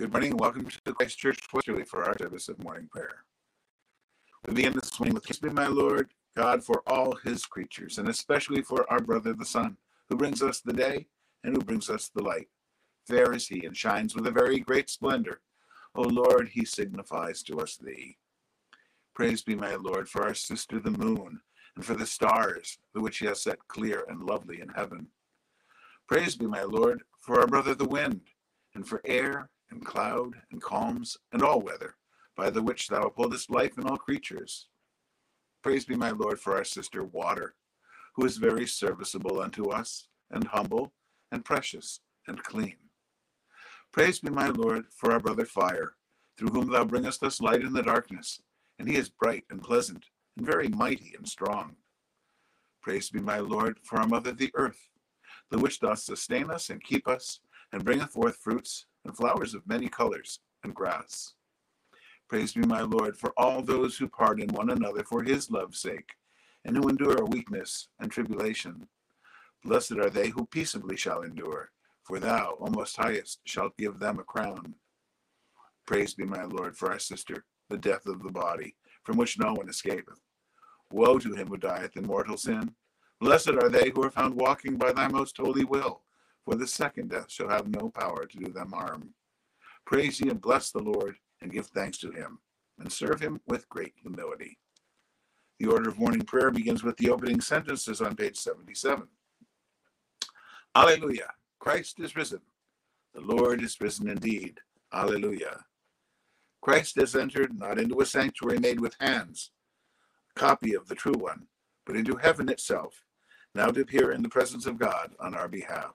Good morning and welcome to Christ Church Westerly for our service of morning prayer. We begin this morning with Peace be my Lord, God for all his creatures, and especially for our brother the sun, who brings us the day and who brings us the light. Fair is he and shines with a very great splendor. O Lord, he signifies to us thee. Praise be my Lord for our sister the moon, and for the stars, the which he has set clear and lovely in heaven. Praise be my Lord for our brother the wind, and for air and cloud and calms and all weather, by the which thou upholdest life in all creatures. Praise be my Lord for our sister water, who is very serviceable unto us, and humble, and precious, and clean. Praise be my Lord for our brother fire, through whom thou bringest us light in the darkness, and he is bright and pleasant, and very mighty and strong. Praise be my Lord for our mother the earth, the which doth sustain us and keep us, and bringeth forth fruits and flowers of many colors, and grass. Praise be my Lord for all those who pardon one another for his love's sake, and who endure weakness and tribulation. Blessed are they who peaceably shall endure, for thou, O Most Highest, shalt give them a crown. Praise be my Lord for our sister, the death of the body, from which no one escapeth. Woe to him who dieth in mortal sin. Blessed are they who are found walking by thy most holy will for the second death shall have no power to do them harm. Praise ye and bless the Lord, and give thanks to him, and serve him with great humility. The order of morning prayer begins with the opening sentences on page 77. Alleluia. Christ is risen. The Lord is risen indeed. Alleluia. Christ has entered not into a sanctuary made with hands, a copy of the true one, but into heaven itself, now to appear in the presence of God on our behalf.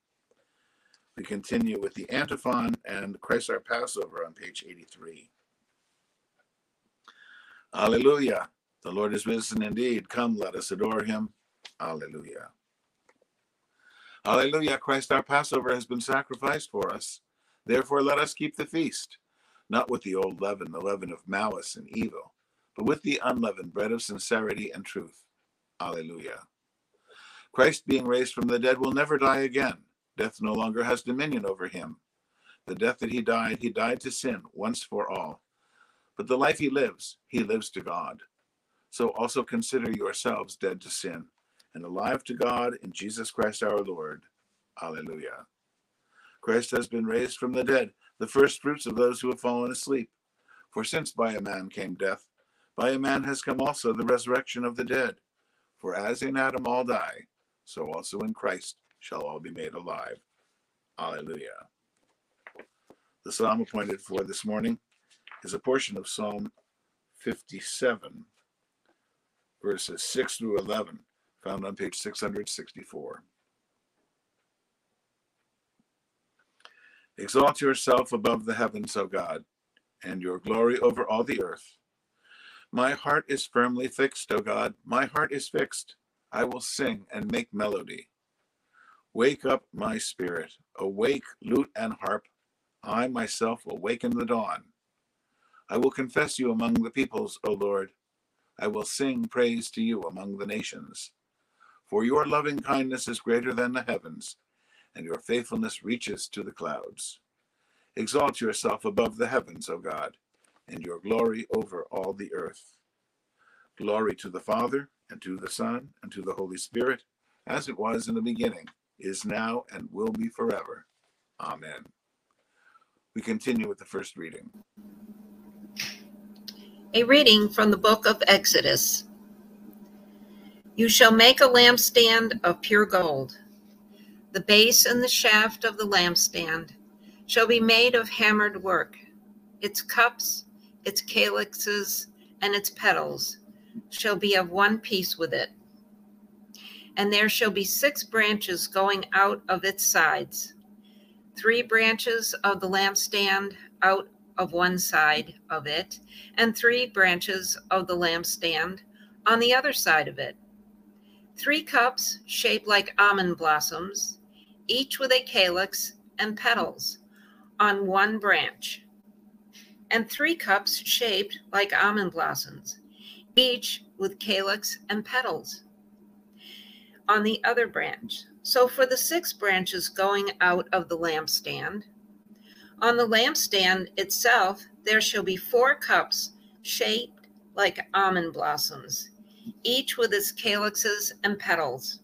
We continue with the antiphon and Christ our Passover on page 83. Alleluia. The Lord is risen indeed. Come, let us adore him. Alleluia. Alleluia. Christ our Passover has been sacrificed for us. Therefore, let us keep the feast, not with the old leaven, the leaven of malice and evil, but with the unleavened bread of sincerity and truth. Alleluia. Christ, being raised from the dead, will never die again. Death no longer has dominion over him. The death that he died, he died to sin once for all. But the life he lives, he lives to God. So also consider yourselves dead to sin and alive to God in Jesus Christ our Lord. Alleluia. Christ has been raised from the dead, the first fruits of those who have fallen asleep. For since by a man came death, by a man has come also the resurrection of the dead. For as in Adam all die, so also in Christ shall all be made alive. Alleluia. The psalm appointed for this morning is a portion of Psalm 57, verses 6 through 11, found on page 664. Exalt yourself above the heavens, O God, and your glory over all the earth. My heart is firmly fixed, O God, my heart is fixed. I will sing and make melody. Wake up, my spirit. Awake, lute and harp. I myself will waken the dawn. I will confess you among the peoples, O Lord. I will sing praise to you among the nations. For your loving kindness is greater than the heavens, and your faithfulness reaches to the clouds. Exalt yourself above the heavens, O God, and your glory over all the earth. Glory to the Father, and to the Son, and to the Holy Spirit, as it was in the beginning, is now, and will be forever. Amen. We continue with the first reading. A reading from the book of Exodus. You shall make a lampstand of pure gold. The base and the shaft of the lampstand shall be made of hammered work. Its cups, its calyxes, and its petals shall be of one piece with it. And there shall be six branches going out of its sides three branches of the lampstand out of one side of it, and three branches of the lampstand on the other side of it. Three cups shaped like almond blossoms, each with a calyx and petals on one branch, and three cups shaped like almond blossoms, each with calyx and petals on the other branch. So for the six branches going out of the lampstand, on the lampstand itself there shall be four cups shaped like almond blossoms, each with its calyxes and petals.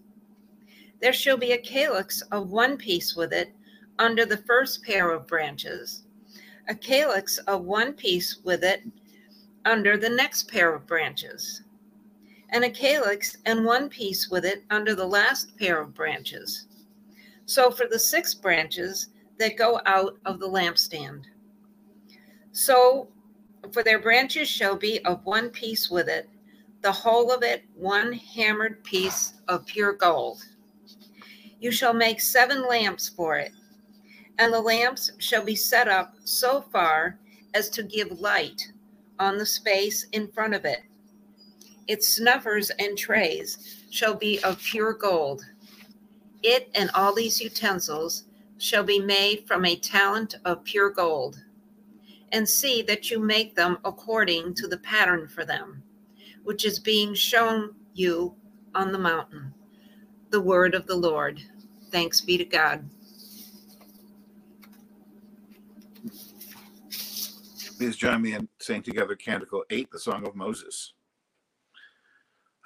There shall be a calyx of one piece with it under the first pair of branches, a calyx of one piece with it under the next pair of branches and a calyx and one piece with it under the last pair of branches. So for the six branches that go out of the lampstand. So for their branches shall be of one piece with it, the whole of it one hammered piece of pure gold. You shall make seven lamps for it, and the lamps shall be set up so far as to give light on the space in front of it its snuffers and trays shall be of pure gold. It and all these utensils shall be made from a talent of pure gold. And see that you make them according to the pattern for them, which is being shown you on the mountain. The word of the Lord. Thanks be to God. Please join me in saying together Canticle 8, the Song of Moses.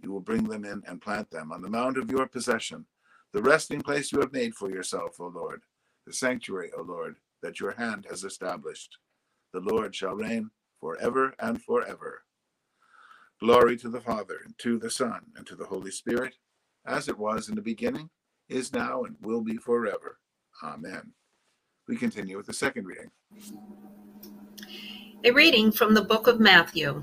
You will bring them in and plant them on the mount of your possession, the resting place you have made for yourself, O Lord, the sanctuary, O Lord, that your hand has established. The Lord shall reign forever and forever. Glory to the Father, and to the Son, and to the Holy Spirit, as it was in the beginning, is now, and will be forever. Amen. We continue with the second reading. A reading from the book of Matthew.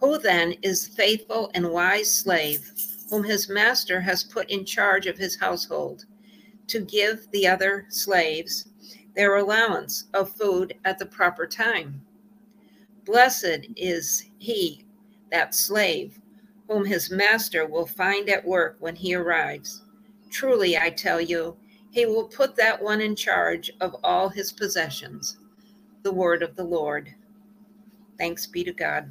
Who then is faithful and wise slave, whom his master has put in charge of his household, to give the other slaves their allowance of food at the proper time? Blessed is he, that slave, whom his master will find at work when he arrives. Truly, I tell you, he will put that one in charge of all his possessions. The word of the Lord. Thanks be to God.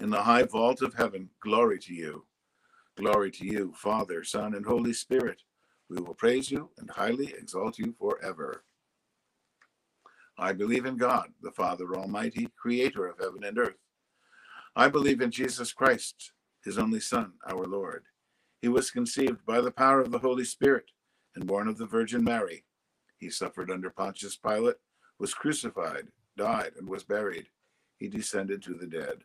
in the high vault of heaven. Glory to you. Glory to you, Father, Son, and Holy Spirit. We will praise you and highly exalt you forever. I believe in God, the Father Almighty, creator of heaven and earth. I believe in Jesus Christ, his only Son, our Lord. He was conceived by the power of the Holy Spirit and born of the Virgin Mary. He suffered under Pontius Pilate, was crucified, died, and was buried. He descended to the dead.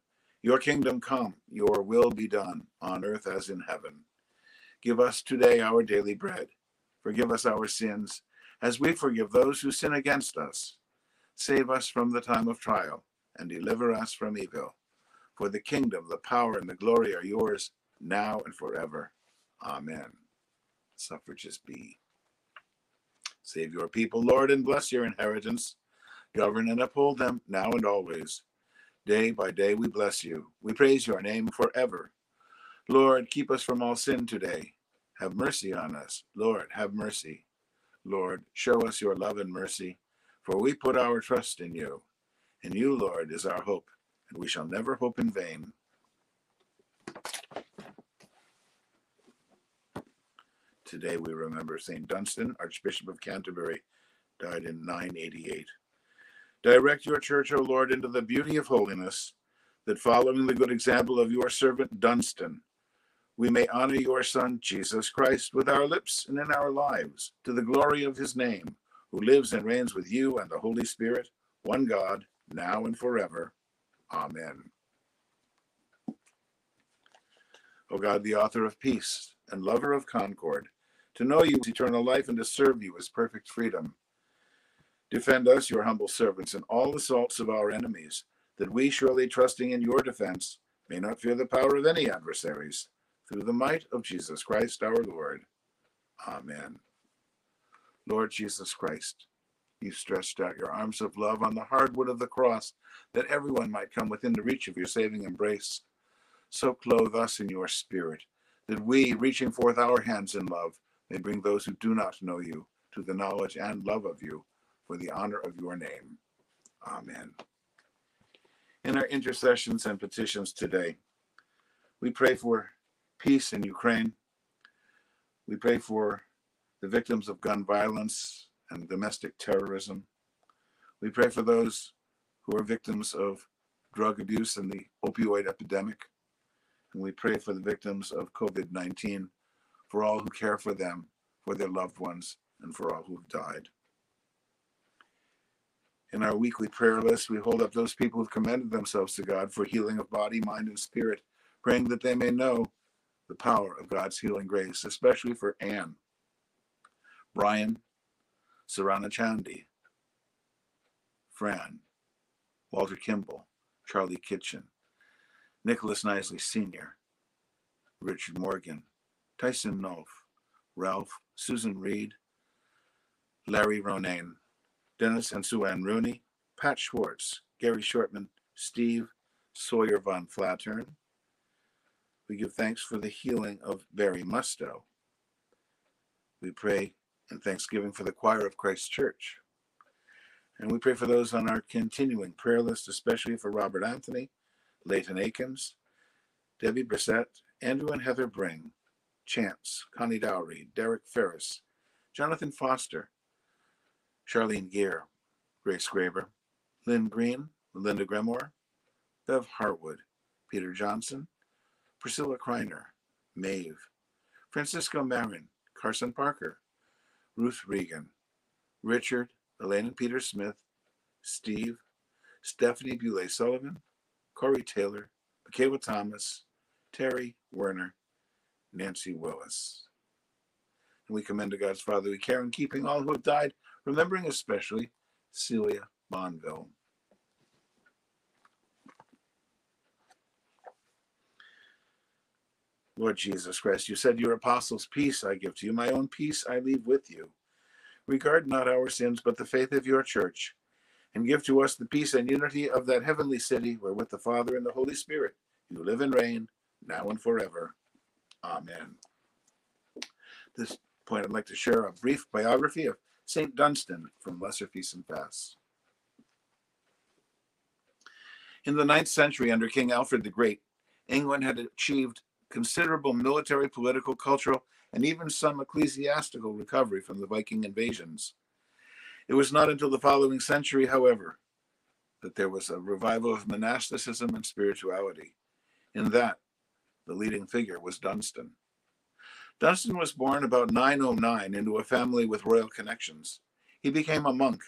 Your kingdom come, your will B done, on earth as in heaven. Give us today our daily bread. Forgive us our sins, as we forgive those who sin against us. Save us from the time of trial, and deliver us from evil. For the kingdom, the power, and the glory are yours, now and forever. Amen. Suffrages be. Save your people, Lord, and bless your inheritance. Govern and uphold them now and always Day by day we bless you. We praise your name forever. Lord, keep us from all sin today. Have mercy on us. Lord, have mercy. Lord, show us your love and mercy, for we put our trust in you. In you, Lord, is our hope, and we shall never hope in vain. Today we remember St. Dunstan, Archbishop of Canterbury, died in 988. Direct your church, O Lord, into the beauty of holiness, that following the good example of your servant Dunstan, we may honor your Son, Jesus Christ, with our lips and in our lives, to the glory of his name, who lives and reigns with you and the Holy Spirit, one God, now and forever. Amen. O God, the author of peace and lover of concord, to know you is eternal life and to serve you is perfect freedom. Defend us, your humble servants, in all assaults of our enemies, that we, surely trusting in your defense, may not fear the power of any adversaries, through the might of Jesus Christ our Lord. Amen. Lord Jesus Christ, you stretched out your arms of love on the hard wood of the cross, that everyone might come within the reach of your saving embrace. So clothe us in your spirit, that we, reaching forth our hands in love, may bring those who do not know you to the knowledge and love of you for the honor of your name. Amen. In our intercessions and petitions today, we pray for peace in Ukraine. We pray for the victims of gun violence and domestic terrorism. We pray for those who are victims of drug abuse and the opioid epidemic. And we pray for the victims of COVID 19, for all who care for them, for their loved ones, and for all who've died. In our weekly prayer list, we hold up those people who've commended themselves to God for healing of body, mind, and spirit, praying that they may know the power of God's healing grace, especially for Anne, Brian, Sarana Chandy, Fran, Walter Kimball, Charlie Kitchen, Nicholas Nisley Sr., Richard Morgan, Tyson Nolf, Ralph, Susan Reed, Larry Ronayne, Dennis and Sue Ann Rooney, Pat Schwartz, Gary Shortman, Steve Sawyer von Flattern. We give thanks for the healing of Barry Musto. We pray in thanksgiving for the choir of Christ Church. And we pray for those on our continuing prayer list, especially for Robert Anthony, Leighton Akins, Debbie Brissett, Andrew and Heather Bring, Chance, Connie Dowry, Derek Ferris, Jonathan Foster, Charlene Gear, Grace Graber, Lynn Green, Linda Gremore, Bev Hartwood, Peter Johnson, Priscilla Kreiner, Maeve, Francisco Marin, Carson Parker, Ruth Regan, Richard, Elaine and Peter Smith, Steve, Stephanie Bule Sullivan, Corey Taylor, Michaela Thomas, Terry Werner, Nancy Willis. And we commend to God's Father we care in keeping all who have died, remembering especially Celia Bonville. Lord Jesus Christ, you said, Your apostles' peace I give to you, my own peace I leave with you. Regard not our sins, but the faith of your church, and give to us the peace and unity of that heavenly city, where with the Father and the Holy Spirit you live and reign, now and forever. Amen. At this point, I'd like to share a brief biography of St. Dunstan from Lesser Feast and Fasts. In the ninth century, under King Alfred the Great, England had achieved considerable military, political, cultural, and even some ecclesiastical recovery from the Viking invasions. It was not until the following century, however, that there was a revival of monasticism and spirituality. In that, the leading figure was Dunstan. Dunstan was born about 909 into a family with royal connections. He became a monk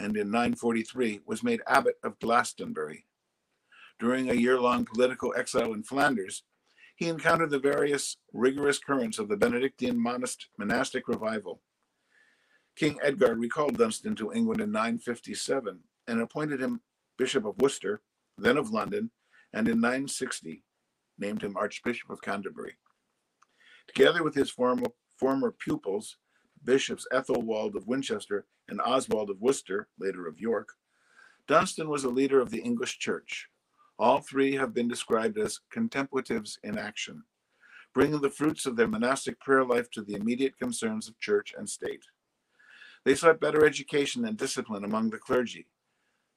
and in 943 was made abbot of Glastonbury. During a year long political exile in Flanders, he encountered the various rigorous currents of the Benedictine monastic revival. King Edgar recalled Dunstan to England in 957 and appointed him Bishop of Worcester, then of London, and in 960 named him Archbishop of Canterbury. Together with his former, former pupils, Bishops Ethelwold of Winchester and Oswald of Worcester, later of York, Dunstan was a leader of the English Church, all three have been described as contemplatives in action, bringing the fruits of their monastic prayer life to the immediate concerns of church and state. They sought better education and discipline among the clergy,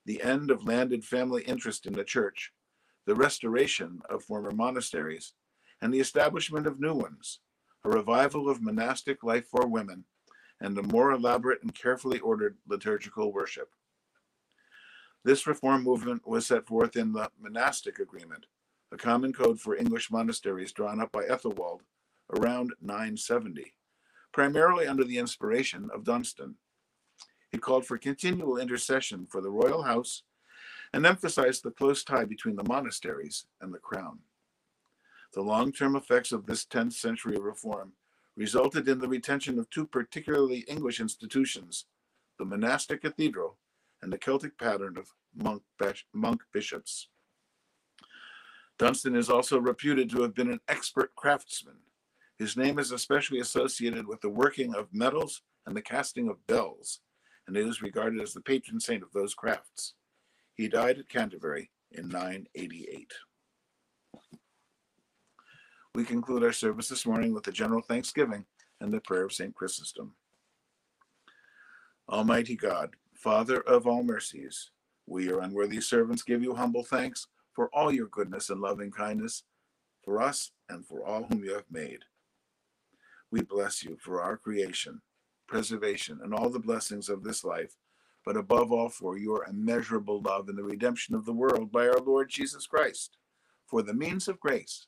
the end of landed family interest in the church, the restoration of former monasteries, and the establishment of new ones, a revival of monastic life for women, and a more elaborate and carefully ordered liturgical worship. This reform movement was set forth in the Monastic Agreement, a common code for English monasteries drawn up by Ethelwold around 970, primarily under the inspiration of Dunstan. It called for continual intercession for the royal house and emphasized the close tie between the monasteries and the crown. The long term effects of this 10th century reform resulted in the retention of two particularly English institutions the monastic cathedral and the Celtic pattern of monk, monk bishops. Dunstan is also reputed to have been an expert craftsman. His name is especially associated with the working of metals and the casting of bells, and he is regarded as the patron saint of those crafts. He died at Canterbury in 988. We conclude our service this morning with the general thanksgiving and the prayer of St. Chrysostom. Almighty God, Father of all mercies, we, your unworthy servants, give you humble thanks for all your goodness and loving kindness for us and for all whom you have made. We bless you for our creation, preservation, and all the blessings of this life, but above all for your immeasurable love and the redemption of the world by our Lord Jesus Christ, for the means of grace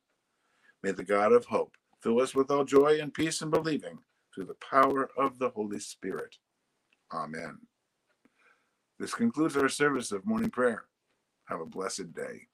May the God of hope fill us with all joy and peace in believing through the power of the Holy Spirit. Amen. This concludes our service of morning prayer. Have a blessed day.